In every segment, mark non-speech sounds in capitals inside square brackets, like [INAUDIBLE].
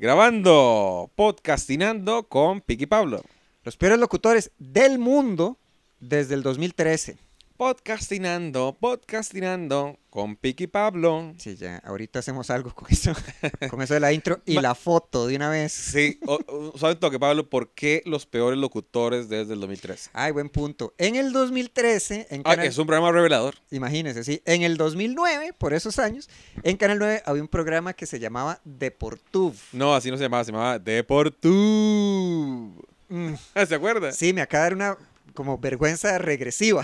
Grabando, podcastinando con Piqui Pablo. Los peores locutores del mundo desde el 2013. Podcastinando, podcastinando con Piqui Pablo. Sí, ya, ahorita hacemos algo con eso. [LAUGHS] con eso de la intro y la foto de una vez. Sí, ¿saben toque, Pablo? ¿Por qué los peores locutores desde el 2013? Ay, buen punto. En el 2013, en Ah, Canal... es un programa revelador. Imagínense, sí. En el 2009, por esos años, en Canal 9 había un programa que se llamaba Deportuv. No, así no se llamaba, se llamaba Deportu. Mm, [LAUGHS] ¿Se acuerda? sí, me acaba de dar una como vergüenza regresiva.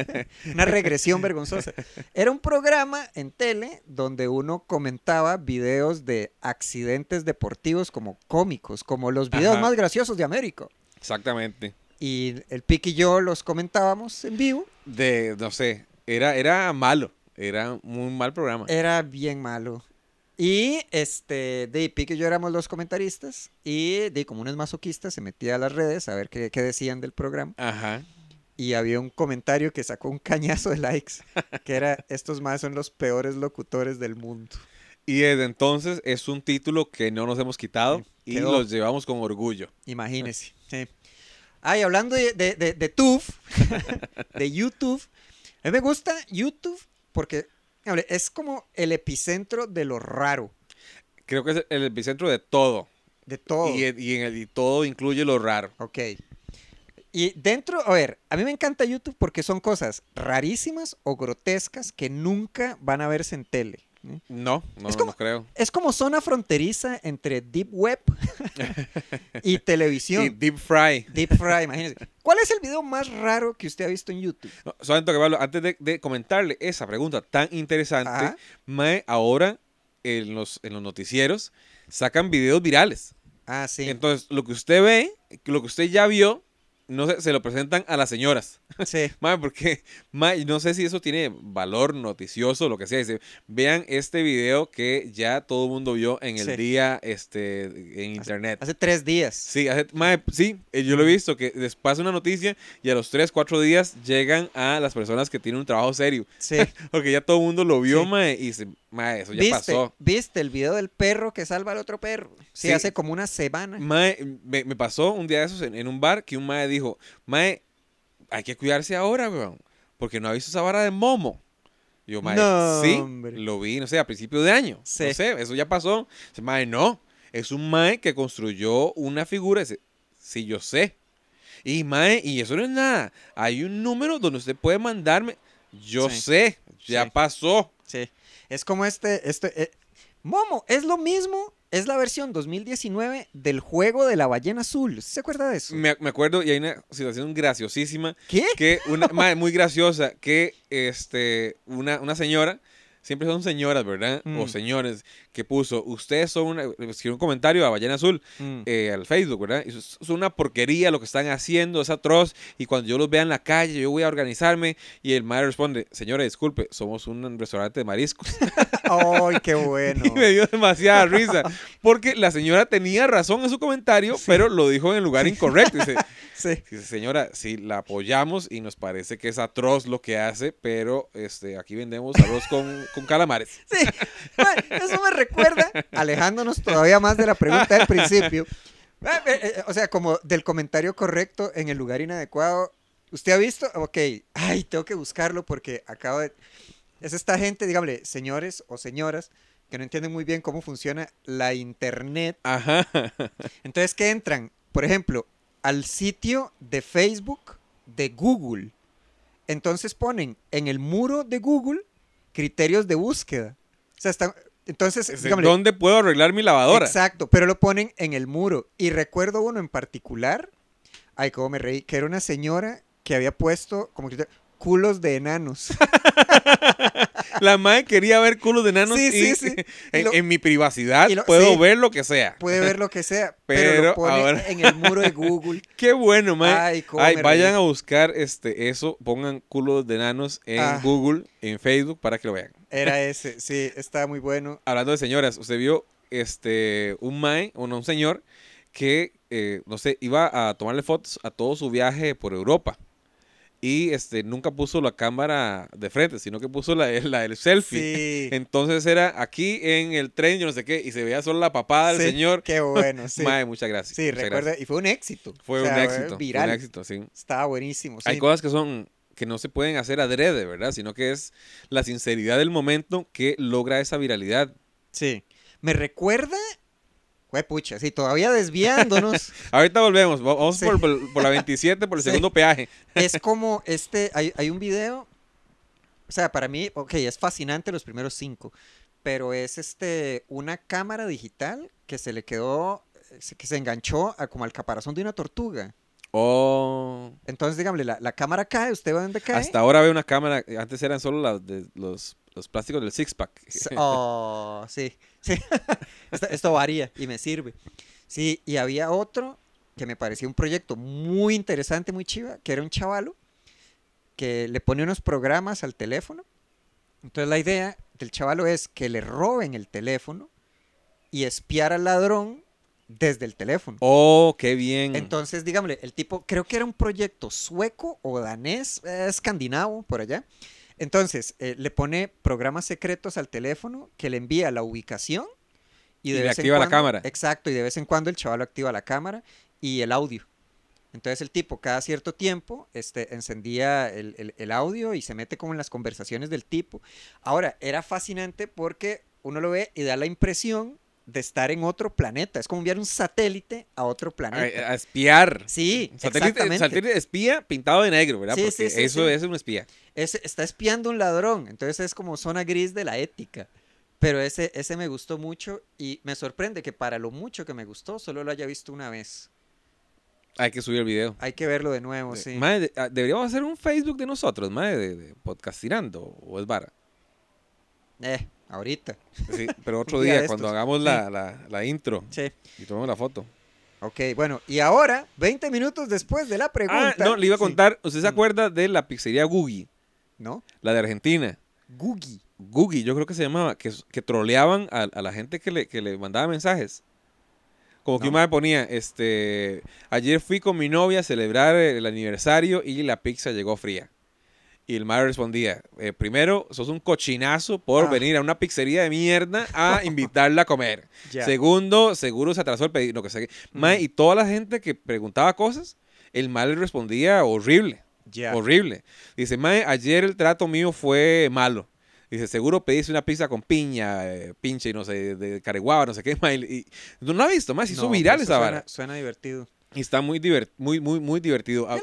[LAUGHS] una regresión vergonzosa. Era un programa en tele donde uno comentaba videos de accidentes deportivos como cómicos, como los videos Ajá. más graciosos de América. Exactamente. Y el Pic y yo los comentábamos en vivo. De, no sé, era, era malo. Era un mal programa. Era bien malo. Y este, de Pic y yo éramos los comentaristas. Y de como uno es masoquista, se metía a las redes a ver qué, qué decían del programa. Ajá. Y había un comentario que sacó un cañazo de likes. [LAUGHS] Que era, estos más son los peores locutores del mundo. Y desde entonces es un título que no nos hemos quitado y Quedó. los llevamos con orgullo. Imagínense. Sí. Ay, hablando de, de, de, de TUF, [LAUGHS] de YouTube. A mí me gusta YouTube porque es como el epicentro de lo raro. Creo que es el epicentro de todo. De todo. Y, y en el, y todo incluye lo raro. Ok. Y dentro, a ver, a mí me encanta YouTube porque son cosas rarísimas o grotescas que nunca van a verse en tele. ¿Eh? No, no, Es no, como- no creo. Es como zona fronteriza entre Deep Web [LAUGHS] y televisión. Y Deep Fry. Deep Fry, imagínense. ¿Cuál es el video más raro que usted ha visto en YouTube? No, solamente que Pablo, antes de, de comentarle esa pregunta tan interesante, Ajá. Mae, ahora en los, en los noticieros sacan videos virales. Ah, sí. Entonces, lo que usted ve, lo que usted ya vio, no sé, se lo presentan a las señoras. [LAUGHS] Sí. Mae, porque, no sé si eso tiene valor noticioso lo que sea. Dice, vean este video que ya todo el mundo vio en el Sí. día este, en internet. Hace tres días. Sí, hace- sí, eh, yo lo he visto, que les pasa una noticia y a los 3, 4 días llegan a las personas que tienen un trabajo serio. Sí. [LAUGHS] Porque ya todo el mundo lo vio, Sí. mae, y dice, mae, eso ya ¿Viste, pasó. ¿Viste el video del perro que salva al otro perro? Sí, Sí. hace como una semana. Mae, me, me pasó un día de esos en, en un bar que un mae dijo, mae, hay que cuidarse ahora, weón, porque no ha visto esa vara de momo. Y Yo, mae, No, sí, hombre. lo vi, no sé, a principio de año. Sí. No sé, eso ya pasó. Dice, mae, no, es un mae que construyó una figura. Dice, sí, yo sé. Y mae, y eso no es nada. Hay un número donde usted puede mandarme. Yo Sí. sé, ya pasó. Sí. Es como este, este, eh, Momo, es lo mismo, es la versión 2019 del juego de la ballena azul. ¿Sí ¿Se acuerda de eso? Me, me acuerdo, y hay una situación graciosísima ¿Qué? que una [LAUGHS] muy graciosa que este una, una señora siempre son señoras verdad o Mm. señores que puso ustedes son una escribió un comentario a ballena azul Mm. eh, al Facebook verdad y es una porquería lo que están haciendo es atroz y cuando yo los vea en la calle yo voy a organizarme y el madre responde señora disculpe somos un restaurante de mariscos [LAUGHS] ¡Ay, qué [LAUGHS] bueno! y me dio demasiada risa porque la señora tenía razón en su comentario pero lo dijo en el lugar incorrecto dice [LAUGHS] Sí. Dice, señora, sí, la apoyamos y nos parece que es atroz lo que hace, pero este, aquí vendemos arroz con, con calamares. [LAUGHS] Sí. Eso me recuerda, alejándonos todavía más de la pregunta del principio. Eh, eh, eh, O sea, como del comentario correcto en el lugar inadecuado. ¿Usted ha visto? Ok. Ay, tengo que buscarlo porque acabo de... Es esta gente, dígame, señores o señoras, que no entienden muy bien cómo funciona la internet. Ajá. [LAUGHS] Entonces, que entran, por ejemplo, al sitio de Facebook de Google. Entonces ponen en el muro de Google criterios de búsqueda. O sea, están... Entonces, Es, dígame, ¿Dónde puedo arreglar mi lavadora? Exacto, pero lo ponen en el muro. Y recuerdo uno en particular, ay, cómo me reí, que era una señora que había puesto como que culos de enanos. [LAUGHS] La madre quería ver culos de enanos Sí, y sí, sí. [LAUGHS] Y En, lo- en mi privacidad lo- puedo sí. ver lo que sea. Puede ver lo que sea, pero, [LAUGHS] Pero lo pone ahora- en el muro de Google. [LAUGHS] Qué bueno, mae. Ay, cómo Ay, vayan a buscar este eso, pongan culos de enanos en Ah. Google, en Facebook, para que lo vean. Era ese, sí, estaba muy bueno. hablando de señoras, usted vio este un mae, o no, un señor que, eh, no sé, iba a tomarle fotos a todo su viaje por Europa. Y este nunca puso la cámara de frente, sino que puso la, la del selfie. Sí. Entonces era aquí en el tren, yo no sé qué, y se veía solo la papada del Sí, señor. Qué bueno, sí. [LAUGHS] Mae, muchas gracias. sí, muchas recuerda, gracias. y fue un éxito. Fue O sea, un éxito. fue Viral. un éxito, sí. Estaba buenísimo. Hay cosas que son que no se pueden hacer adrede, ¿verdad? Sino que es la sinceridad del momento que logra esa viralidad. Sí. Me recuerda. Fue pucha, sí, todavía desviándonos. [LAUGHS] Ahorita volvemos, va- vamos Sí. por, por- por la 27, por el [LAUGHS] Sí. segundo peaje. es como este. Hay, hay un video. O sea, para mí, ok, es fascinante los primeros cinco. Pero es este. Una cámara digital que se le quedó. que se enganchó a- como al caparazón de una tortuga. Oh. Entonces, dígame, la, la cámara cae, ¿usted ve dónde cae? Hasta ahora veo una cámara, antes eran solo las de los, los plásticos del six pack. Oh, sí. Sí. [LAUGHS] esto, esto varía y me sirve. Sí, y había otro que me parecía un proyecto muy interesante, muy chiva, que era un chavalo que le pone unos programas al teléfono. Entonces la idea del chavalo es que le roben el teléfono y espiar al ladrón desde el teléfono. Oh, qué bien. Entonces, dígame, el tipo, creo que era un proyecto sueco o danés, eh, escandinavo, por allá. Entonces, eh, le pone programas secretos al teléfono que le envía la ubicación y, Y de le vez en activa la cuando- cámara. Exacto, y de vez en cuando el chaval activa la cámara y el audio. Entonces el tipo cada cierto tiempo este, encendía el, el- el audio y se mete como en las conversaciones del tipo. Ahora, era fascinante porque uno lo ve y da la impresión de estar en otro planeta. Es como enviar un satélite a otro planeta. a espiar. Sí, Satélite, exactamente. satélite espía pintado de negro, ¿verdad? Sí, Porque sí, sí, eso sí. es un espía. Es- está espiando un ladrón, entonces es como zona gris de la ética. Pero ese, ese me gustó mucho y me sorprende que para lo mucho que me gustó, solo lo haya visto una vez. Hay que subir el video. Hay que verlo de nuevo, sí. De- ah, deberíamos hacer un Facebook de nosotros, mae, de, de podcastirando, o es vara. Eh, ahorita. Sí, pero [LAUGHS] otro día cuando hagamos la, la, la intro Sí. y tomemos la foto. Ok, bueno, y ahora, 20 minutos después de la pregunta. Ah, no, le iba a contar. ¿Usted se acuerda de la pizzería Gugi? ¿No? La de Argentina. Gugi. Gugi, yo creo que se llamaba, que, que troleaban a, a la gente que le, que le mandaba mensajes. Como que No. un madre ponía, este, ayer fui con mi novia a celebrar el aniversario y la pizza llegó fría. Y el madre respondía, eh, primero, sos un cochinazo por Ah. venir a una pizzería de mierda a [LAUGHS] invitarla a comer. Segundo, seguro se atrasó el pedido, lo que. Mae, Mm. y toda la gente que preguntaba cosas, el mal le respondía horrible. Horrible. Dice, Mae, ayer el trato mío fue malo. Dice, seguro pediste una pizza con piña, eh, pinche y no sé, de careguaba, no sé qué, [LAUGHS] mae. Y, no ha visto, más, se hizo No, viral esa vara. Suena, divertido. Y está muy, divert- muy, muy, muy divertido. Ah,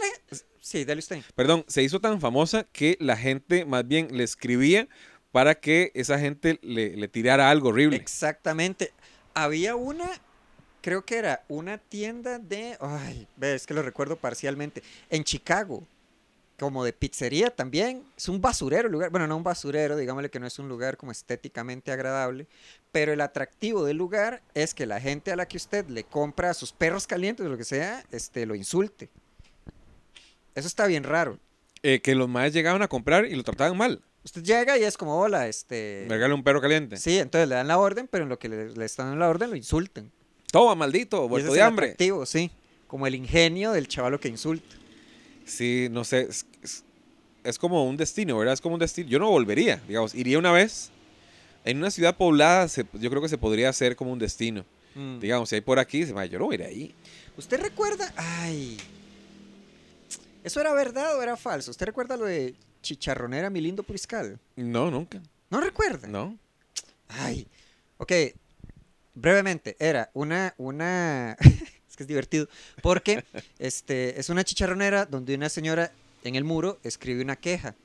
Sí, dale usted. perdón, se hizo tan famosa que la gente más bien le escribía para que esa gente le, le tirara algo horrible. Exactamente. Había una, creo que era una tienda de, ay, es que lo recuerdo parcialmente, en Chicago, como de pizzería también. Es un basurero el lugar, bueno, no un basurero, digámosle que no es un lugar como estéticamente agradable, pero el atractivo del lugar es que la gente a la que usted le compra sus perros calientes o lo que sea, este, lo insulte. Eso está bien raro. Eh, que los maes llegaban a comprar y lo trataban mal. Usted llega y es como, hola, este... Me regala un perro caliente. Sí, entonces le dan la orden, pero en lo que le, le están dando la orden lo insultan. Toma, maldito, vuelto de hambre. atractivo, sí. Como el ingenio del chavalo que insulta. Sí, no sé. Es, es- es como un destino, ¿verdad? Es como un destino. Yo no volvería, digamos. Iría una vez. En una ciudad poblada, se- yo creo que se podría hacer como un destino. Mm. Digamos, si hay por aquí, se me yo no voy a ir ahí. ¿Usted recuerda? Ay. ¿Eso era verdad o era falso? ¿Usted recuerda lo de chicharronera mi lindo Puriscal? No, nunca. ¿No recuerda? No. Ay. Ok. Brevemente, era una, una, [LAUGHS] es que es divertido, porque este, es una chicharronera donde una señora en el muro escribe una queja,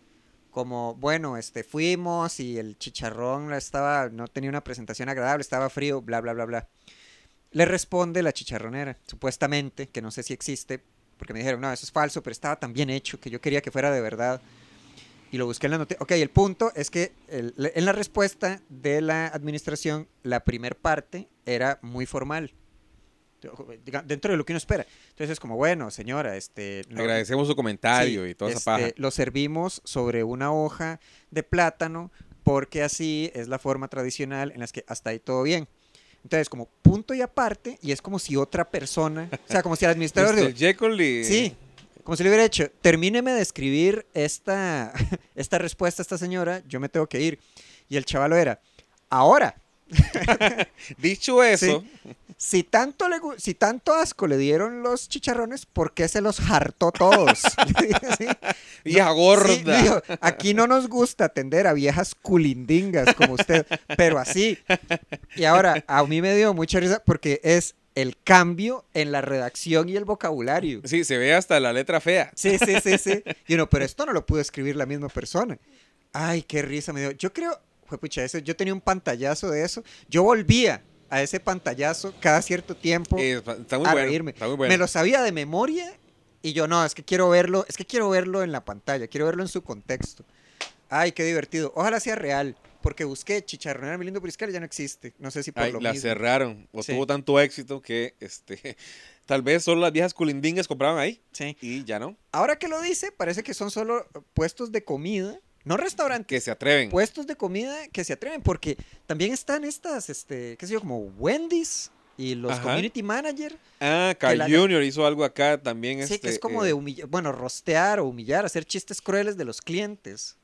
como, bueno, este, fuimos y el chicharrón estaba, no tenía una presentación agradable, estaba frío, bla, bla, bla, bla. Le responde la chicharronera, supuestamente, que no sé si existe, porque me dijeron, no, eso es falso, pero estaba tan bien hecho que yo quería que fuera de verdad. Y lo busqué en la noticia. Ok, el punto es que en la respuesta de la administración, la primer parte era muy formal. Dentro de lo que uno espera. Entonces es como, bueno, señora, este... no- Agradecemos su comentario Sí, y toda esa este, paja. Lo servimos sobre una hoja de plátano porque así es la forma tradicional en las que hasta ahí todo bien. Entonces, como punto y aparte, y es como si otra persona, o sea, como si el administrador... Mr. Jekyll y... sí, como si le hubiera hecho, termíneme de escribir esta, [LAUGHS] esta respuesta a esta señora, yo me tengo que ir. Y el chavalo era, ahora, [LAUGHS] Dicho eso, si tanto, le, si tanto asco le dieron los chicharrones, ¿por qué se los hartó todos? [LAUGHS] [LAUGHS] Sí. vieja Sí, gorda. aquí no nos gusta atender a viejas culindingas como usted, pero así. Y ahora, a mí me dio mucha risa porque es el cambio en la redacción y el vocabulario. Sí, se ve hasta la letra fea. Sí, sí, sí, sí. Y uno, pero esto no lo pudo escribir la misma persona. Ay, qué risa me dio. Yo creo, pucha, eso, yo tenía un pantallazo de eso. Yo volvía a ese pantallazo cada cierto tiempo Eh, está muy a bueno. reírme. Está muy bueno. Me lo sabía de memoria y yo no, es que quiero verlo, es que quiero verlo en la pantalla, quiero verlo en su contexto. Ay, qué divertido. Ojalá sea real, porque busqué chicharronera mi lindo Priscar y ya no existe. No sé si por Ay, lo la mismo. cerraron. O Sí. tuvo tanto éxito que este [LAUGHS] tal vez solo las viejas culindingas compraban ahí Sí. y ya no. Ahora que lo dice, parece que son solo puestos de comida, no restaurantes. Que se atreven. puestos de comida que se atreven, porque también están estas, este, qué sé yo, como Wendy's y los Ajá. community manager. ah, Carl Jr. hizo algo acá también. sí, que este, es como eh, de humillar, bueno, rostear o humillar, hacer chistes crueles de los clientes.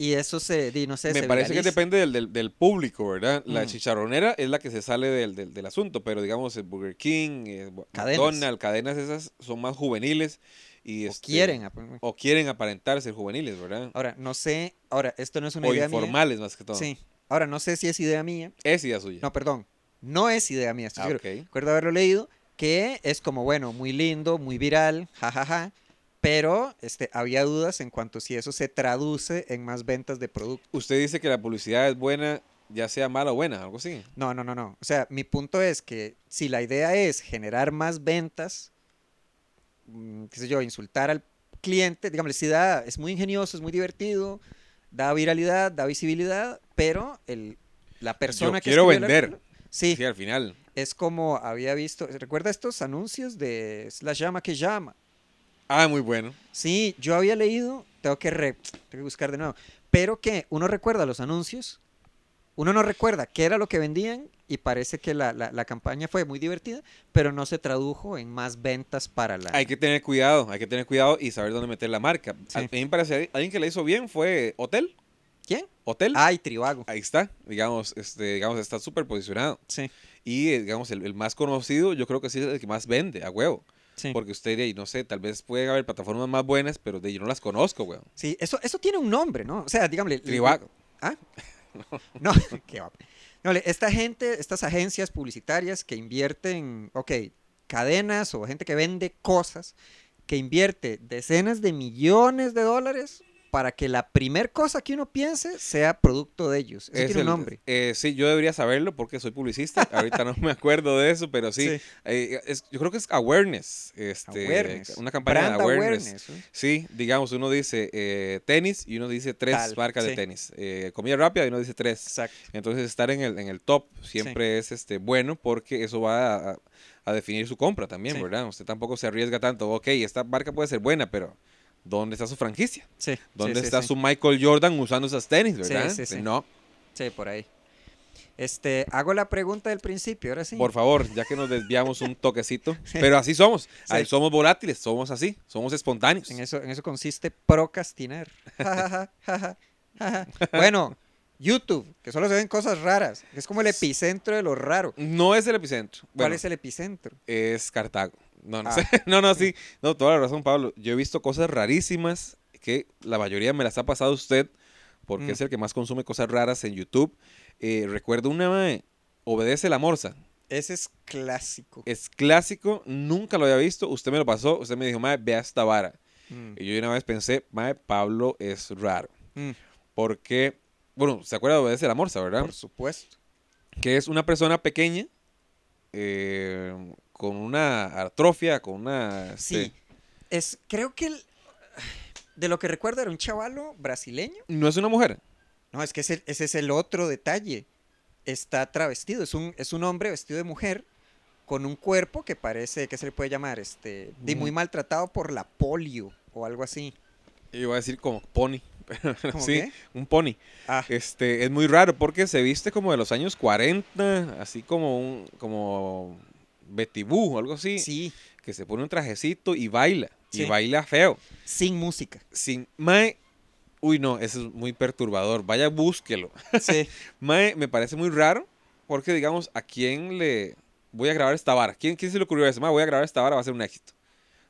Y eso se, di, no sé, Me se parece que depende del, del, del público, ¿verdad? La Mm. chicharronera es la que se sale del, del, del asunto, pero digamos, el Burger King, eh, Cadenas. McDonald's, cadenas esas son más juveniles y O este, quieren. o quieren aparentar ser juveniles, ¿verdad? Ahora, no sé, ahora, esto no es una O idea mía. informales más que todo. Sí. Ahora, no sé si es idea mía. Es idea suya. No, perdón. No es idea mía. estoy Ah, seguro. ok. Recuerdo haberlo leído, que es como, bueno, muy lindo, muy viral, jajaja, pero este, había dudas en cuanto a si eso se traduce en más ventas de producto. Usted dice que la publicidad es buena, ya sea mala o buena, algo así. No, no, no, no. O sea, mi punto es que si la idea es generar más ventas, qué sé yo, insultar al cliente, digamos, si da, es muy ingenioso, es muy divertido, da viralidad, da visibilidad, pero el, la persona Yo que quiero vender. Sí, Sí, al final. es como había visto, ¿recuerda estos anuncios de "Es la llama que llama? Ah, muy bueno. Sí, yo había leído, tengo que, re- tengo que buscar de nuevo, pero que uno recuerda los anuncios, uno no recuerda qué era lo que vendían y parece que la, la- la campaña fue muy divertida, pero no se tradujo en más ventas para la... Hay que tener cuidado, hay que tener cuidado y saber dónde meter la marca. Sí. A mí me parece, alguien que le hizo bien fue Hotel. ¿Quién? Hotel. Ay, Tribago. Ahí está, digamos, este, digamos, está súper posicionado. Sí, Y, eh, digamos, el, el más conocido, yo creo que sí es el que más vende, a huevo. sí. Porque usted, de ahí, no sé, tal vez pueden haber plataformas más buenas, pero de yo no las conozco, weón. Sí, eso, eso tiene un nombre, ¿no? O sea, dígame... Tribago. ¿Ah? [LAUGHS] No, qué va. No, esta gente, estas agencias publicitarias que invierten, ok, cadenas o gente que vende cosas, que invierte decenas de millones de dólares para que la primer cosa que uno piense sea producto de ellos. Eso Es tiene un el- nombre. eh, sí, yo debería saberlo porque soy publicista. Ahorita no me acuerdo de eso, pero sí. Sí. eh, es- yo creo que es awareness. Este, Awareness. Una campaña Brand de awareness. awareness, ¿eh? Sí, digamos, uno dice eh, tenis y uno dice tres Tal, marcas de tenis. Comida rápida y uno dice tres. Exacto. Entonces estar en el, en el top siempre es este bueno porque eso va a, a definir su compra también. ¿verdad? Usted tampoco se arriesga tanto. Ok, esta marca puede ser buena, pero ¿dónde está su franquicia? Sí. ¿Dónde sí, está sí, su Michael Jordan usando esas tenis, verdad? sí, sí. No, Sí, por ahí. Este, hago la pregunta del principio, ahora sí. por favor, ya que nos desviamos un toquecito. [LAUGHS] Pero así somos. Ahí somos volátiles, somos así, somos espontáneos. En eso, en eso consiste procrastinar. [LAUGHS] Bueno, YouTube, que solo se ven cosas raras. Es como el epicentro de lo raro. No es el epicentro. ¿Cuál Bueno, es el epicentro? es Cartago. No, no Ah. sé. [LAUGHS] No, no, sí. No, toda la razón, Pablo. Yo he visto cosas rarísimas que la mayoría me las ha pasado usted porque Mm. es el que más consume cosas raras en YouTube. Eh, recuerdo una, mae, Obedece la Morsa. Ese es clásico. Es clásico, nunca lo había visto. Usted me lo pasó, usted me dijo, mae, vea esta vara. Mm, Y yo una vez pensé, mae, Pablo es raro. mm, Porque, bueno, ¿se acuerda de Obedece la Morsa, verdad? por supuesto. que es una persona pequeña eh, con una atrofia, con una... Sí. este, Es, creo que el- de lo que recuerdo era un chavalo brasileño. no es una mujer. No, es que ese, ese es el otro detalle. Está travestido. Es un, es un hombre vestido de mujer con un cuerpo que parece, ¿qué se le puede llamar? Este, de muy Mm. maltratado por la polio o algo así. Iba a decir como pony. [LAUGHS] ¿Cómo sí, qué? un pony. Ah, Este, es muy raro porque se viste como de los años 40, así como un como Betty Boo o algo así, sí. que se pone un trajecito y baila. y baila feo. Sin música. Sin, mae, uy no, eso es muy perturbador. Vaya, búsquelo. [LAUGHS] Sí. Mae, me parece muy raro porque, digamos, ¿a quién le voy a grabar esta vara? ¿Quién, quién se le ocurrió eso? Mae, voy a grabar esta vara, va a ser un éxito.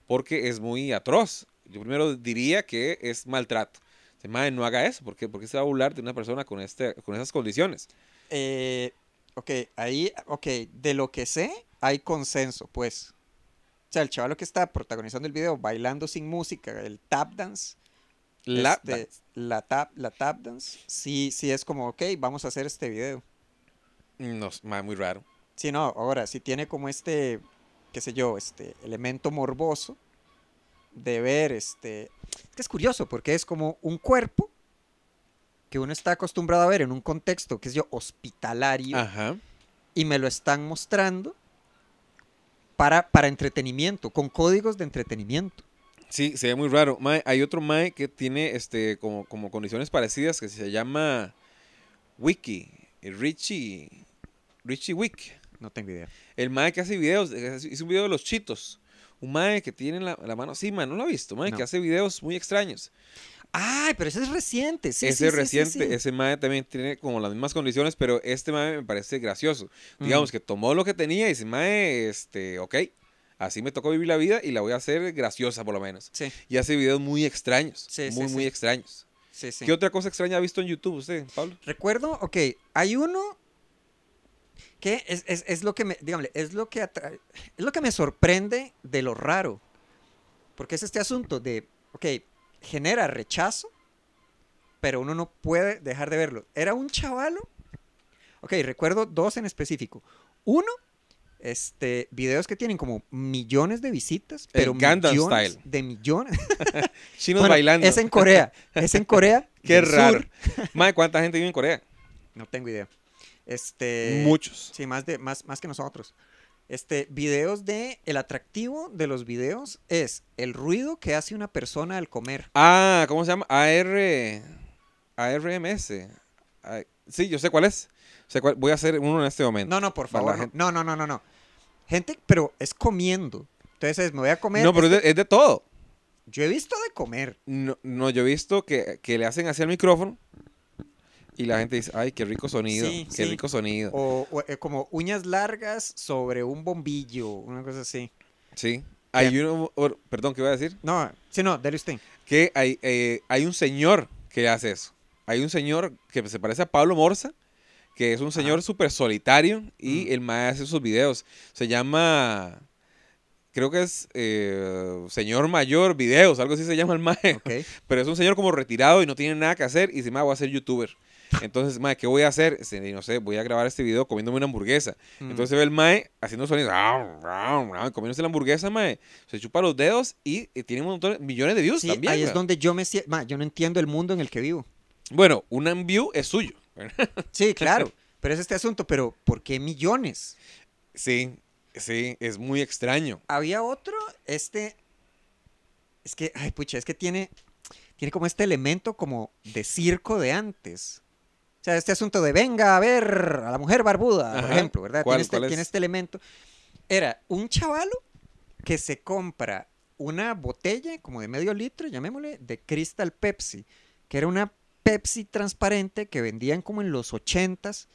Porque es muy atroz. Yo primero diría que es maltrato. Mae, no haga eso. ¿Por qué? Porque se va a burlar de una persona con, este, con esas condiciones. Eh, ok, ahí, ok, de lo que sé, hay consenso, pues. O sea, el chaval que está protagonizando el video bailando sin música, el tap dance, La, este, la tap, la tap dance, sí, sí es como, ok, vamos a hacer este video. No, muy raro. Sí, no, ahora, sí tiene como este, qué sé yo, este elemento morboso de ver, este, es que es curioso porque es como un cuerpo que uno está acostumbrado a ver en un contexto, qué sé yo, hospitalario. Ajá. y me lo están mostrando para, para entretenimiento, con códigos de entretenimiento. Sí, se ve muy raro. Mae, hay otro Mae que tiene este como, como condiciones parecidas que se llama Wiki, eh, Richie, Richie Wick. No tengo idea. El Mae que hace videos, eh, hizo un video de los chitos. Un Mae que tiene la, la mano, sí, man, no lo ha visto, Mae, No. que hace videos muy extraños. Ay, pero ese es reciente. Sí, ese sí, reciente, sí. ese Mae también tiene como las mismas condiciones, pero este Mae me parece gracioso. Digamos Mm. que tomó lo que tenía y dice, Mae, este, ok, así me tocó vivir la vida y la voy a hacer graciosa por lo menos. Sí, Y hace videos muy extraños, Sí, sí, muy, muy extraños. sí, sí. ¿Qué otra cosa extraña ha visto en YouTube usted, Pablo? Recuerdo, ok, hay uno que es, es- es lo que me, dígame, es lo que es lo que me sorprende de lo raro. Porque es este asunto de, ok, genera rechazo, pero uno no puede dejar de verlo. Era un chavalo. Ok, recuerdo dos en específico. Uno, este, videos que tienen como millones de visitas, pero millones Style. de millones. [LAUGHS] Chinos Bueno, bailando. Es en Corea. Es en Corea. [LAUGHS] Qué raro. sur. Mae, ¿cuánta gente vive en Corea? No tengo idea. Este. Muchos. Sí, más, de, más, más que nosotros. Este, videos de. El atractivo de los videos es el ruido que hace una persona al comer. Ah, ¿cómo se llama? AR. ARMS. Ah, sí, yo sé cuál es. Sé cuál- Voy a hacer uno en este momento. No, no, por favor. No, gente. no, no, no, no. Gente, pero es comiendo. Entonces es, me voy a comer. No, pero es este- de, es de todo. Yo he visto de comer. No, no, yo he visto que, que le hacen así al micrófono y la gente dice, ay, qué rico sonido, Sí, qué sí. rico sonido. O, o, eh, como uñas largas sobre un bombillo. Una cosa así. Sí. Hay uno, or- perdón, ¿qué iba a decir? No, sí, no, dale usted. Que hay, eh, hay un señor que hace eso. Hay un señor que se parece a Pablo Morza, que es un señor súper solitario y Mm. el mae hace sus videos. Se llama, creo que es eh, Señor Mayor Videos, algo así se llama el mae. [LAUGHS] Pero es un señor como retirado y no tiene nada que hacer y dice, mae, voy a ser youtuber. Entonces, mae, ¿qué voy a hacer? No sé, voy a grabar este video comiéndome una hamburguesa. Mm. Entonces se ve el mae haciendo sonidos, comiéndose la hamburguesa, mae. Se chupa los dedos y, y tiene un montón, millones de views Sí, también. ahí es donde yo me siento. Yo no entiendo el mundo en el que vivo. Bueno, un view es suyo. Sí, [LAUGHS] claro. pero es este asunto. Pero, ¿por qué millones? sí, sí, es muy extraño. Había otro, este. Es que, ay, pucha, es que tiene. Tiene como este elemento como de circo de antes. Sea, este asunto de venga a ver a la mujer barbuda, por Ajá. ejemplo, ¿verdad? ¿Cuál- tiene, este, cuál tiene este elemento. Era un chavalo que se compra una botella como de medio litro, llamémosle, de Crystal Pepsi, que era una Pepsi transparente que vendían como en los 80s.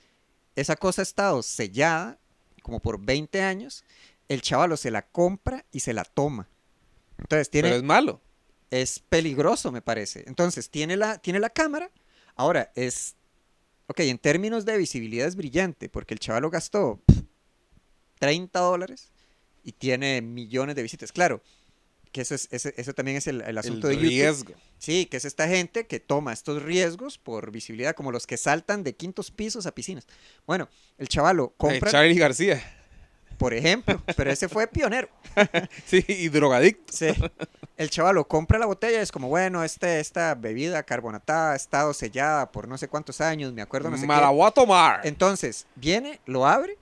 Esa cosa ha estado sellada como por 20 años. El chavalo se la compra y se la toma. Entonces tiene, Pero es malo. es peligroso, me parece. Entonces, tiene la, tiene la cámara. Ahora, es. Ok, en términos de visibilidad es brillante, porque el chaval lo gastó pf, 30 dólares y tiene millones de visitas. Claro, que eso, es, ese, eso también es el, el asunto el de YouTube. riesgo. Sí, que es esta gente que toma estos riesgos por visibilidad, como los que saltan de quintos pisos a piscinas. Bueno, el chavalo Eh, compra, Charlie García. Por ejemplo, pero ese fue pionero. [LAUGHS] Sí, y drogadicto. Sí. El chavalo compra la botella y es como, bueno, este, esta bebida carbonatada ha estado sellada por no sé cuántos años, me acuerdo, no sé Me la voy a tomar. Entonces, viene, lo abre,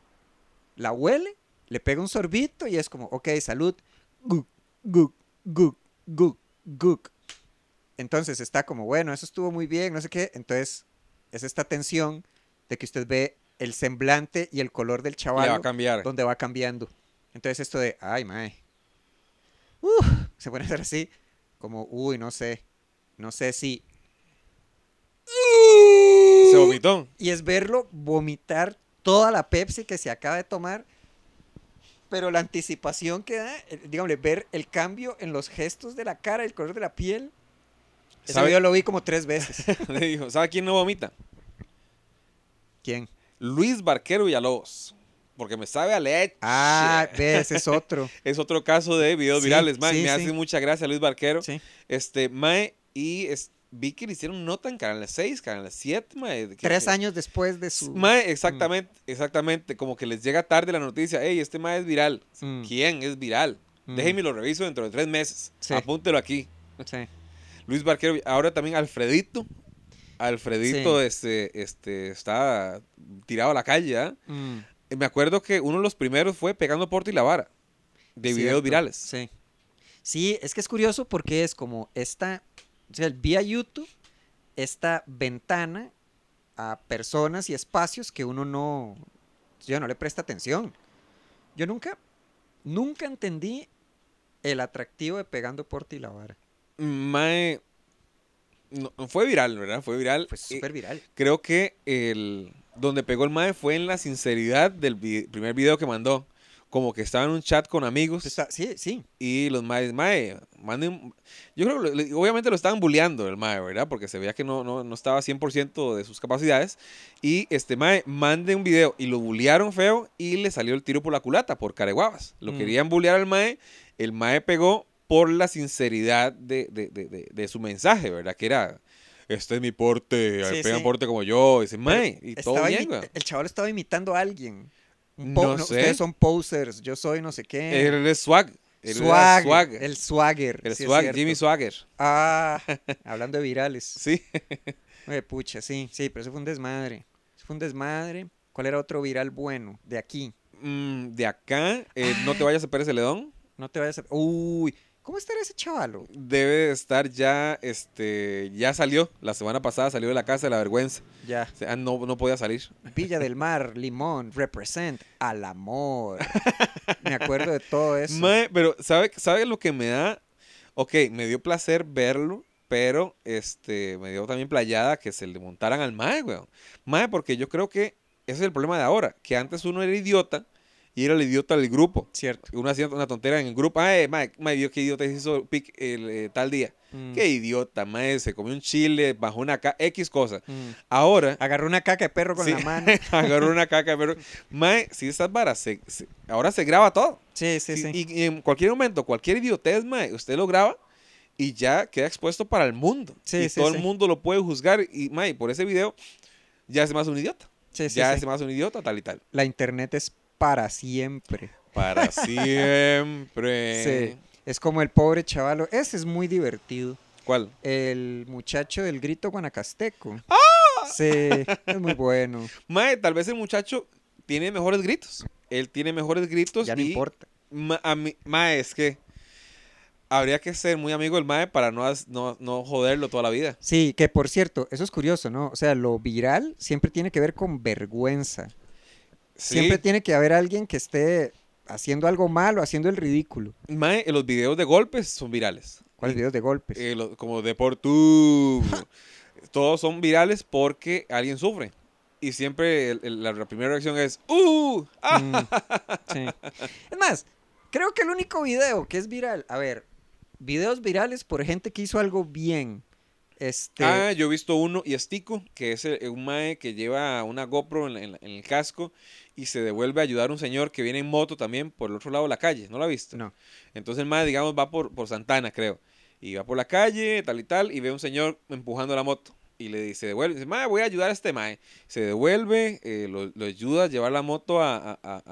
la huele, le pega un sorbito y es como, ok, salud. Guk, guk, guk, guk, guk. Entonces está como, bueno, eso estuvo muy bien, no sé qué. Entonces, es esta tensión de que usted ve el semblante y el color del chaval va a cambiar. donde va cambiando. Entonces esto de, ay, mae. Uf, se a hacer así, como, uy, no sé, no sé si... Se vomitó. Y es verlo vomitar toda la Pepsi que se acaba de tomar. Pero la anticipación que da, dígame, ver el cambio en los gestos de la cara, el color de la piel. ¿Sabe? video lo vi como tres veces. [LAUGHS] Le dijo, ¿sabe quién no vomita? ¿Quién? Luis Barquero Villalobos. Porque me sabe a leche. Ah, ese es otro. [LAUGHS] Es otro caso de videos Sí, virales, mae. sí, me hace mucha gracia Luis Barquero. Sí. Este, mae, y es- vi que le hicieron nota en Canal 6, Canal 7, mae. que- Tres que- años después de su... Mae, exactamente, exactamente. Como que les llega tarde la noticia. Hey, este mae es viral. Mm. ¿Quién es viral? Mm. Déjeme lo reviso dentro de tres meses. Sí. Apúntelo aquí. Sí. Luis Barquero, ahora también Alfredito. Alfredito Sí. este, este, está tirado a la calle. ¿ah? Mm, Me acuerdo que uno de los primeros fue Pegando Porta y la Vara. De videos virales. Sí. Sí, es que es curioso porque es como esta, o sea, vía YouTube, esta ventana a personas y espacios que uno no, ya no le presta atención. Yo nunca, nunca entendí el atractivo de Pegando Porta y la Vara. Mae, no, fue viral, ¿verdad? Fue viral. Fue Eh, súper viral. creo que el donde pegó el mae fue en la sinceridad del vi- primer video que mandó. Como que estaba en un chat con amigos Está- sí, sí. y los maes, mae, manden... Yo creo que obviamente lo estaban bulleando el mae, ¿verdad? Porque se veía que no, no, no estaba 100% de sus capacidades. Y este mae, mande un video y lo bullearon feo y le salió el tiro por la culata, por careguabas. Lo Mm. querían bullear al mae, el mae pegó por la sinceridad de, de, de, de- su mensaje, ¿verdad? Que era, este es mi porte, Sí, pegan sí. porte como yo. Y dice, mae, y todo bien, el chaval estaba imitando a alguien. Un No sé. Ustedes son posers, yo soy no sé qué. Él es swag. Él Swag, swag. El swagger. El sí swag. Jimmy Swagger. Ah, [LAUGHS] hablando de virales. Sí. Oye, [LAUGHS] pucha, sí, sí, pero eso fue un desmadre. Eso fue un desmadre. ¿Cuál era otro viral bueno de aquí? Mm, de acá, eh, no te vayas a Pérez Celedón. No te vayas a... Uy, ¿cómo estará ese chavalo? Debe de estar ya, este, ya salió. La semana pasada salió de la casa de la vergüenza. Ya. O sea, no, no podía salir. Villa del Mar, Limón, represent al amor. Me acuerdo de todo eso. Mae, pero ¿sabe, ¿sabe lo que me da? Ok, me dio placer verlo, pero este, me dio también playada que se le montaran al mae, weón. Mae, porque yo creo que ese es el problema de ahora, que antes uno era idiota y era el idiota del grupo. Cierto. Uno hacía una tontera en el grupo. Ay, mae, mae, vio qué idiota hizo pic el, eh, tal día. Mm, Qué idiota, mae, se comió un chile, bajó una ca X cosa. mm. Ahora, Agarró una caca de perro con Sí. la [LAUGHS] mano. agarró una caca, pero, mae, si estas varas, se- se- ahora se graba todo. Sí, sí, sí. Y, y en cualquier momento, cualquier idiotez, mae, usted lo graba y ya queda expuesto para el mundo. Sí, y sí, todo sí. el mundo lo puede juzgar. Y, mae, por ese video, ya es más un idiota. Sí, sí, ya sí. es más un idiota, tal y tal. La internet es para siempre. Para [LAUGHS] siempre. Sí. Es como el pobre chavalo. Ese es muy divertido. ¿Cuál? El muchacho del grito guanacasteco. ¡Ah! Sí, es muy bueno. Mae, tal vez el muchacho tiene mejores gritos. Él tiene mejores gritos. Ya no y importa. ma- a mí- mae, es que habría que ser muy amigo del Mae para no, no, no joderlo toda la vida. Sí, que por cierto, eso es curioso, ¿no? O sea, lo viral siempre tiene que ver con vergüenza. Sí, Siempre tiene que haber alguien que esté haciendo algo malo, haciendo el ridículo. Mae, los videos de golpes son virales. ¿Cuáles videos de golpes? Eh, como de por. [LAUGHS] Todos son virales porque alguien sufre. Y siempre el- el- la, la primera reacción es ¡Uh! ¡Ah! Mm, [LAUGHS] sí. Es más, creo que el único video que es viral, a ver, videos virales por gente que hizo algo bien. Este, Ah, yo he visto uno y estico, que es el- un mae que lleva una GoPro en, el casco y se devuelve a ayudar a un señor que viene en moto también por el otro lado de la calle. ¿No lo ha visto? no. Entonces el mae, digamos, va por, por Santana, creo. Y va por la calle, tal y tal, y ve a un señor empujando la moto. Y le dice, devuelve. Dice, mae, voy a ayudar a este mae. Se devuelve, eh, lo, lo ayuda a llevar la moto a, a-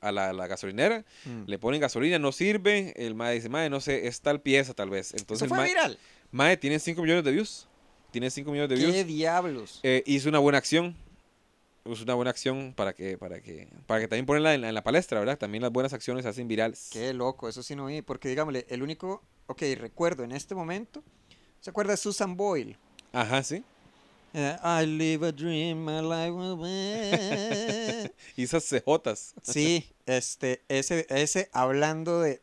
a- la, la gasolinera. Mm. Le ponen gasolina, no sirve. El mae dice, mae, no sé, es tal pieza tal vez. Entonces Eso el fue mae, viral. Mae tiene 5 millones de views. Tiene 5 millones de ¿Qué views. diablos? Eh, hizo una buena acción. Hizo una buena acción para que, para que, para que también ponerla en la, en la palestra, ¿verdad? También las buenas acciones se hacen virales. Qué loco, eso sí no vi, porque digámosle, el único, ok, recuerdo en este momento, ¿se acuerda de Susan Boyle? Ajá, sí. Eh, I live a dream, my life will esas cejotas. Sí, este, ese, ese hablando de...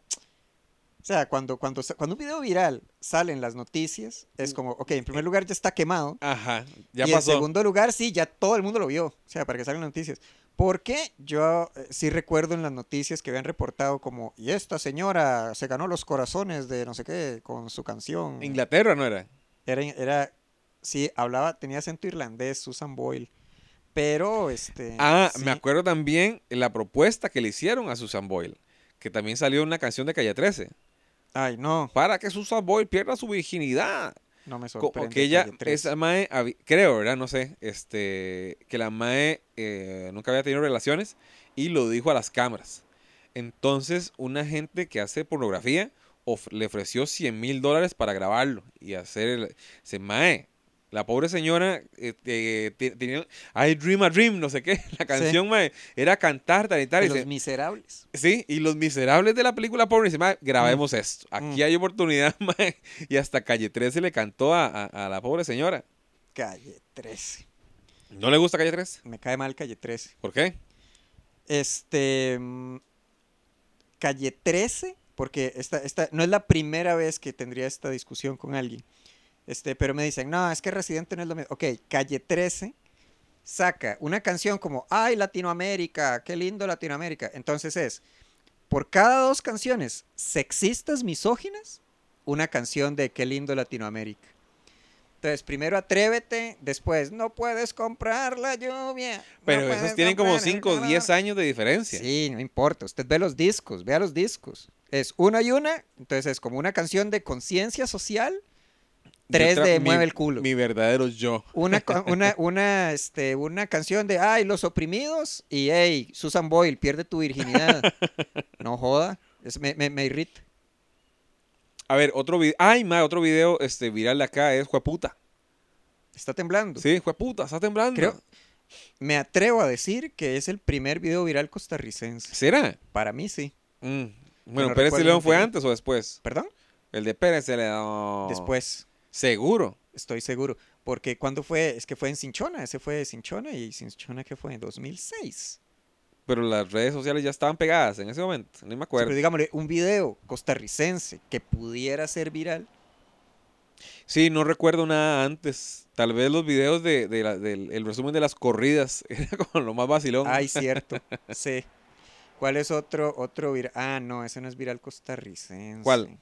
sea, cuando, cuando, cuando un video viral sale en las noticias, es como, ok, en primer lugar ya está quemado. Ajá, ya y pasó. en segundo lugar, sí, ya todo el mundo lo vio. O sea, para que salgan las noticias. Porque yo eh, sí recuerdo en las noticias que habían reportado como, y esta señora se ganó los corazones de no sé qué con su canción. Inglaterra no era. Era, era, sí, hablaba, tenía acento irlandés, Susan Boyle. Pero, este. Ah, sí. me acuerdo también la propuesta que le hicieron a Susan Boyle, que también salió en una canción de Calle 13, Ay, no, para que Susan Boyle pierda su virginidad. no me sorprende. Porque ella, Calle 13. esa mae, creo, ¿verdad? No sé, este, que la mae eh, nunca había tenido relaciones y lo dijo a las cámaras. Entonces, una gente que hace pornografía of- le ofreció 100 mil dólares para grabarlo y hacer el... Se mae, la pobre señora eh, eh, te- tenía... I Dream a Dream, no sé qué. [LAUGHS] La canción, mae, era cantar, tal y tal. Y los se- miserables. Sí, y los miserables de la película porno dice, "Mae, grabemos esto. Aquí Mm. hay oportunidad, [LAUGHS] mae". Y hasta Calle 13 le cantó a, a- a la pobre señora. Calle 13. ¿No le gusta Calle 13? Me cae mal Calle 13. ¿Por qué? Este. mm, Calle 13, porque esta, esta no es la primera vez que tendría esta discusión con alguien. Este, pero me dicen, no, es que Residente no es lo mismo. Ok, Calle 13 saca una canción como, ay, Latinoamérica, qué lindo Latinoamérica. Entonces es, por cada dos canciones sexistas, misóginas, una canción de qué lindo Latinoamérica. Entonces, primero atrévete, después no puedes comprar la lluvia. Pero esos tienen como comprar el 5 o calor". 10 años de diferencia. Sí, no importa. Usted ve los discos, vea los discos. Es una y una, entonces es como una canción de conciencia social, tres de mi- mueve el culo. Mi verdadero yo. Una, [LAUGHS] una, una, este, una canción de, ay, los oprimidos, y, hey, Susan Boyle, pierde tu virginidad. [LAUGHS] no joda, es- me, me, me irrita. A ver, otro video. Ay, ma, otro video este, viral acá es Jueputa. Está temblando. Sí, Jueputa, está temblando. Creo, me atrevo a decir que es el primer video viral costarricense. ¿Será? Para mí sí. Mm. Bueno, no Pérez de León fue antes o después. ¿Perdón? El de Pérez de León. Después. Seguro. Estoy seguro. Porque cuando fue, es que fue en Cinchona, ese fue de Cinchona y Cinchona que fue en 2006. Pero las redes sociales ya estaban pegadas en ese momento. No me Sí, acuerdo. pero digámosle, un video costarricense que pudiera ser viral. Sí, no recuerdo nada antes. Tal vez los videos de, de la- del el resumen de las corridas [LAUGHS] era como lo más vacilón. Ay, cierto. [LAUGHS] sí. ¿Cuál es otro, otro viral? Ah, no, ese no es viral costarricense. ¿Cuál?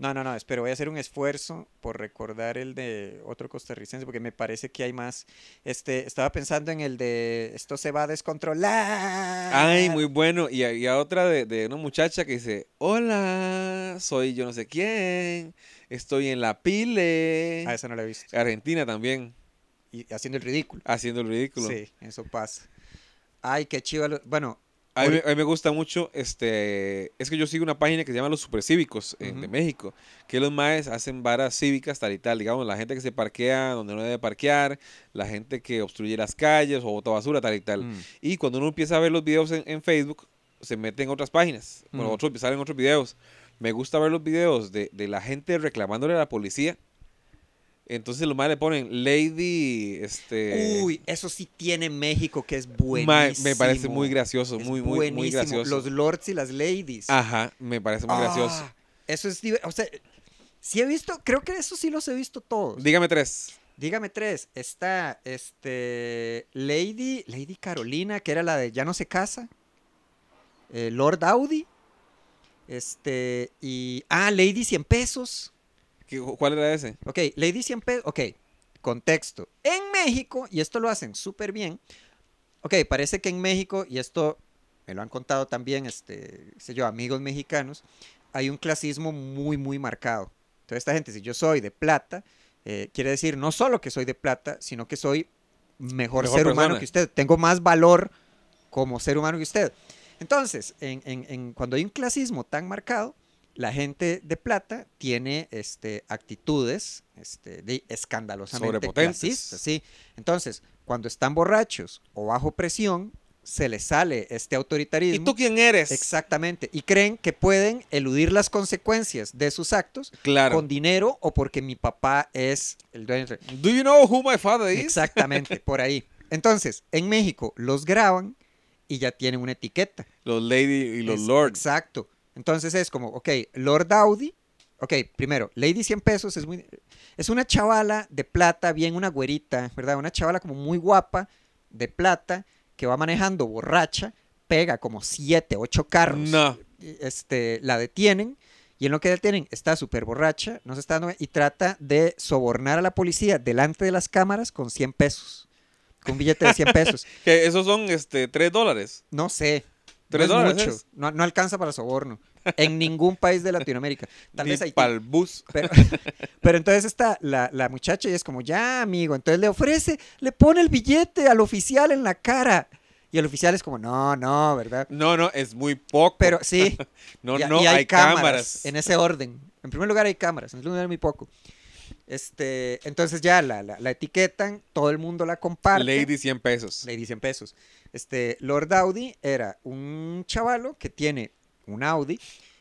No, no, no, espero, voy a hacer un esfuerzo por recordar el de otro costarricense, porque me parece que hay más. Este, estaba pensando en el de esto se va a descontrolar. Ay, muy bueno. Y había otra de, de una muchacha que dice, hola, soy yo no sé quién, estoy en la pile. Ah, esa no la he visto. Argentina también, Y haciendo el ridículo. haciendo el ridículo. Sí, eso pasa. Ay, qué lo- Bueno, A mí, a mí me gusta mucho, este, es que yo sigo una página que se llama Los Supercívicos en- de Ujú. México, que los maes hacen varas cívicas tal y tal, digamos, la gente que se parquea donde no debe parquear, la gente que obstruye las calles o bota basura tal y tal. mm, Y cuando uno empieza a ver los videos en, en Facebook, se mete en otras páginas, bueno, Mm. otros, salen otros videos. Me gusta ver los videos de, de la gente reclamándole a la policía. Entonces los maes le ponen Lady, este... Uy, eso sí tiene México que es buenísimo. me parece muy gracioso, Es muy, muy, muy gracioso. Los lords y las ladies. Ajá, me parece muy gracioso. Ah, Eso es O sea, sí he visto, creo que eso sí los he visto todos. Dígame tres. Dígame tres. Está este Lady, Lady Carolina, que era la de Ya no se casa. eh, Lord Audi. Este, y. Ah, Lady 100 pesos. ¿Qué- ¿Cuál era ese? Ok, Lady 100 pesos. Ok, contexto. En México, y esto lo hacen súper bien. Ok, parece que en México, y esto me lo han contado también, este, sé yo, amigos mexicanos, hay un clasismo muy, muy marcado. Entonces, esta gente, si yo soy de plata, eh, quiere decir no solo que soy de plata, sino que soy mejor, Mejor ser humano persona. que usted. Tengo más valor como ser humano que usted. Entonces, en, en- en- cuando hay un clasismo tan marcado, la gente de plata tiene este, actitudes este, de escandalosamente clasistas, ¿sí? Entonces, cuando están borrachos o bajo presión, se les sale este autoritarismo. ¿Y tú quién eres? Exactamente. Y creen que pueden eludir las consecuencias de sus actos Claro. con dinero o porque mi papá es el dueño. Do you know who my father is? Exactamente, [LAUGHS] por ahí. Entonces, en México los graban y ya tienen una etiqueta. Los lady y los Es- lords. Exacto. Entonces es como, ok, Lord Audi, ok, primero, Lady 100 pesos es muy... Es una chavala de plata, bien una güerita, ¿verdad? Una chavala como muy guapa, de plata, que va manejando borracha, pega como siete, ocho carros. No. Este, la detienen. Y en lo que detienen está súper borracha, no se está dando, y trata de sobornar a la policía delante de las cámaras con 100 pesos. Con un billete de 100 pesos. [LAUGHS] Que esos son este, 3 dólares. No sé. No ¿Tres es dólares mucho. es? No, no alcanza para soborno. En ningún país de Latinoamérica. Tal Ni vez Haití. pa'l bus. Pero, [LAUGHS] pero entonces está la, la muchacha y es como, ya, amigo. Entonces le ofrece, le pone el billete al oficial en la cara. Y el oficial es como, no, no, ¿verdad? No, no, es muy poco. Pero sí. [LAUGHS] no, y, no, y hay, cámaras. En ese orden. En primer lugar hay cámaras, en segundo lugar muy poco. Este, entonces ya la, la, la etiquetan, todo el mundo la comparte. Lady 100 pesos. Lady 100 pesos. Este, Lord Audi era un chavalo que tiene un Audi,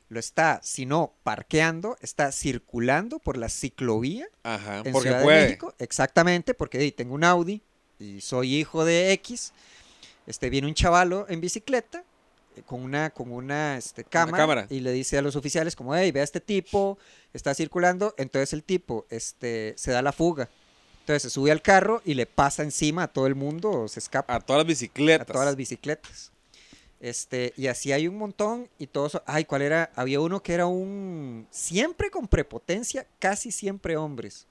lo está, si no parqueando, está circulando por la ciclovía Ajá, en porque Ciudad de puede. México. Exactamente, porque di, tengo un Audi y soy hijo de X. Este, viene un chavalo en bicicleta eh, con una, con una este, cámara, cámara. y le dice a los oficiales como, hey, ve a este tipo, está circulando. Entonces el tipo este, se da la fuga. Entonces se sube al carro y le pasa encima a todo el mundo, o se escapa A todas las a bicicletas. todas las bicicletas. Este, y así hay un montón y todos, ay, ¿cuál era? Había uno que era un, siempre con prepotencia, casi siempre hombres.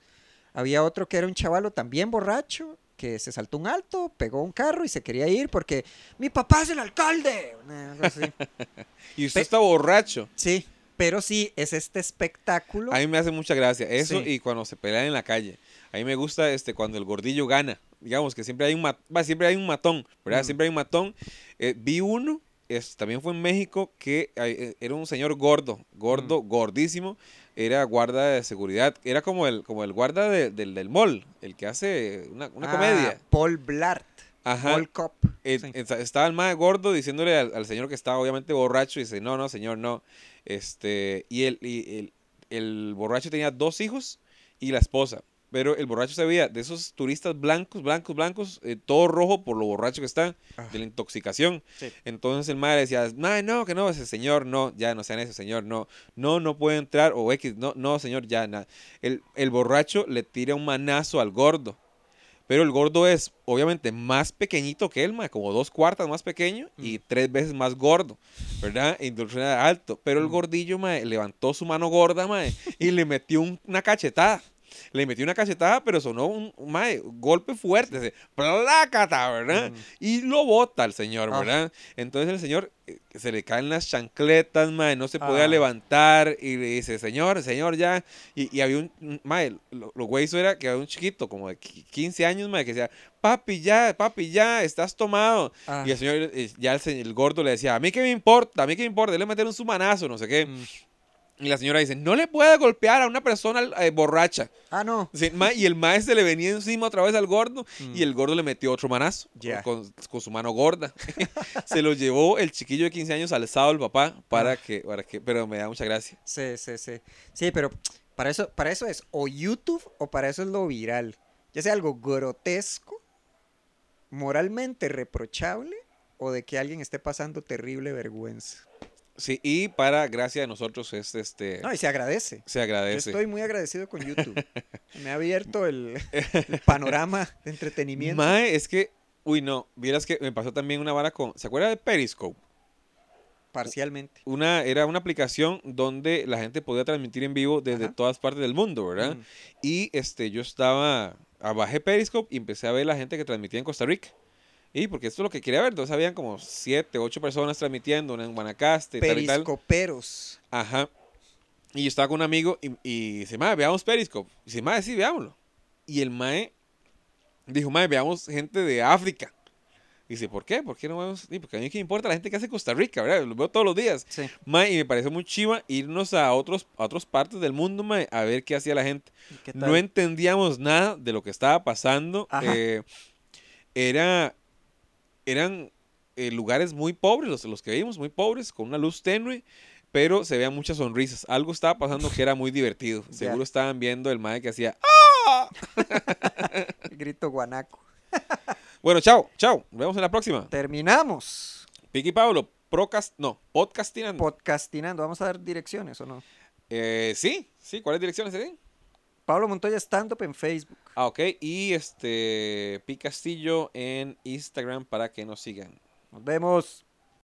Había otro que era un chavalo también borracho, que se saltó un alto, pegó un carro y se quería ir porque mi papá es el alcalde. Una- algo así. [LAUGHS] Y usted Pe- está borracho. Sí, pero sí, es este espectáculo. A mí me hace mucha gracia eso Sí. y cuando se pelean en la calle. A mí me gusta este cuando el gordillo gana. Digamos que siempre hay un mat- siempre hay un matón, ¿verdad? Mm. Siempre hay un matón. Eh, vi uno, es, también fue en México, que eh, era un señor gordo, gordo, Mm. gordísimo. Era guarda de seguridad. Era como el, como el guarda de- del, del mall, el que hace una, una Ah, comedia. Paul Blart. Ajá. Paul Cop. Eh, Sí. esta- Estaba el más gordo diciéndole al, al señor que estaba obviamente borracho y dice, no, no, señor, no. Este, y el, y el, el borracho tenía dos hijos y la esposa. Pero el borracho se veía de esos turistas blancos, blancos, blancos, eh, todo rojo por lo borracho que está, Ah. de la intoxicación. Sí. Entonces el madre decía, no, no, que no, ese señor, no, ya no sean ese señor, no, no, no puede entrar, o X, no, no, señor, ya, nada. El, el borracho le tira un manazo al gordo. Pero el gordo es obviamente más pequeñito que él, mae, como dos cuartas más pequeño y tres veces más gordo, ¿verdad? Alto. Pero el Mm. gordillo, mae, levantó su mano gorda, mae, y le metió un- una cachetada. Le metió una cachetada, pero sonó un, un, mae, golpe fuerte, así, plácata, ¿verdad? Mm. Y lo bota al señor, Ah. ¿verdad? Entonces el señor eh, se le caen las chancletas, mae, no se podía Ah. levantar y le dice, señor, señor, ya. Y, y había un, un- mae, lo, lo güey hizo era que había un chiquito, como de qui- 15 años, mae, que decía, papi, ya, papi, ya, estás tomado. Ah. Y el señor, eh, ya el, el gordo le decía, a mí qué me importa, a mí qué me importa, le metieron su manazo, no sé qué. Mm. Y la señora dice, no le puede golpear a una persona eh, borracha. Ah, no. Sí, y el maestro le venía encima otra vez al gordo Mm. y el gordo le metió otro manazo Ya. con, con su mano gorda. [LAUGHS] Se lo llevó el chiquillo de 15 años alzado el papá para Ah. que, para que, pero me da mucha gracia. Sí, sí, sí. Sí, pero para eso, para eso es o YouTube o para eso es lo viral. Ya sea algo grotesco, moralmente reprochable o de que alguien esté pasando terrible vergüenza. Sí, y para gracia de nosotros es este No, y se agradece. se Yo agradece. estoy muy agradecido con YouTube. [LAUGHS] Me ha abierto el, el panorama de entretenimiento. Mae, es que, uy no, vieras que me pasó también una vara con, ¿se acuerda de Periscope? Parcialmente. Una, era una aplicación donde la gente podía transmitir en vivo desde Ajá. todas partes del mundo, ¿verdad? Mm. Y este, yo estaba, bajé Periscope y empecé a ver la gente que transmitía en Costa Rica. Y porque esto es lo que quería ver, entonces habían como siete, ocho personas transmitiendo, en Guanacaste, tal y tal. Periscoperos. Ajá. Y yo estaba con un amigo y, y dice, mae, veamos Periscope. Y dice, mae, sí, veámoslo. Y el mae dijo, mae, veamos gente de África. Y dice, ¿por qué? ¿Por qué no vemos? Sí, porque a mí qué me importa la gente que hace Costa Rica, ¿verdad? Lo veo todos los días. Sí. Mae, y me pareció muy chiva irnos a otros a otras partes del mundo, mae, a ver qué hacía la gente. ¿Y No entendíamos nada de lo que estaba pasando. Eh, era, eran eh, lugares muy pobres, los, los que vimos, muy pobres, con una luz tenue, pero se veían muchas sonrisas. Algo estaba pasando que era muy divertido. Seguro estaban viendo el mae que hacía. [LAUGHS] El grito guanaco. [LAUGHS] Bueno, chao, chao. Nos vemos en la próxima. Terminamos. Piqui Pablo, Procast, no, podcastinando. Podcastinando. Vamos a dar direcciones o no. Eh, sí, sí, ¿cuáles direcciones serían? Pablo Montoya Stand Up en Facebook. Ah, ok. Y este Pi Castillo en Instagram para que nos sigan. Nos vemos.